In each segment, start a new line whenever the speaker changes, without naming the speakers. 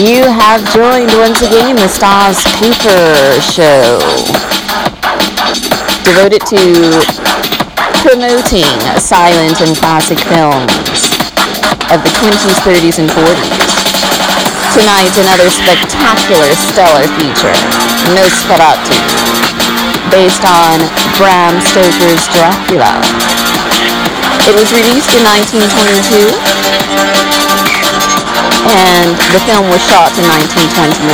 You have joined once again the Stas Cooper Show, devoted to promoting silent and classic films of the 20s, 30s, and 40s. Tonight, another spectacular, stellar feature, Nosferatu, based on Bram Stoker's Dracula. It was released in 1922 and the film was shot in 1921.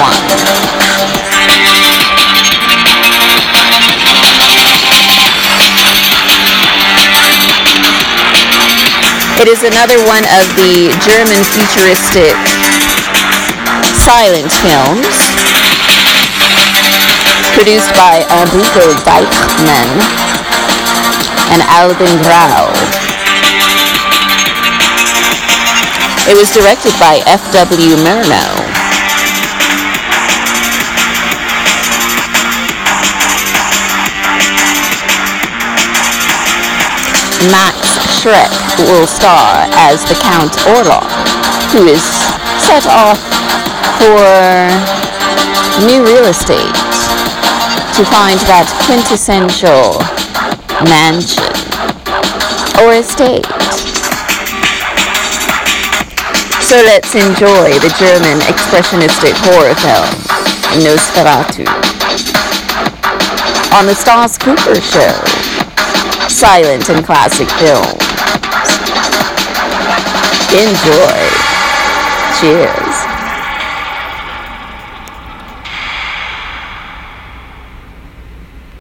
It is another one of the German futuristic silent films produced by Enrico Dieckmann and Albin Grau. It was directed by F.W. Murnau. Max Schreck will star as the Count Orlok, who is set off for new real estate to find that quintessential mansion or estate. So let's enjoy the German expressionistic horror film Nosferatu on the Stas Cooper Show. Silent and classic films. Enjoy. Cheers.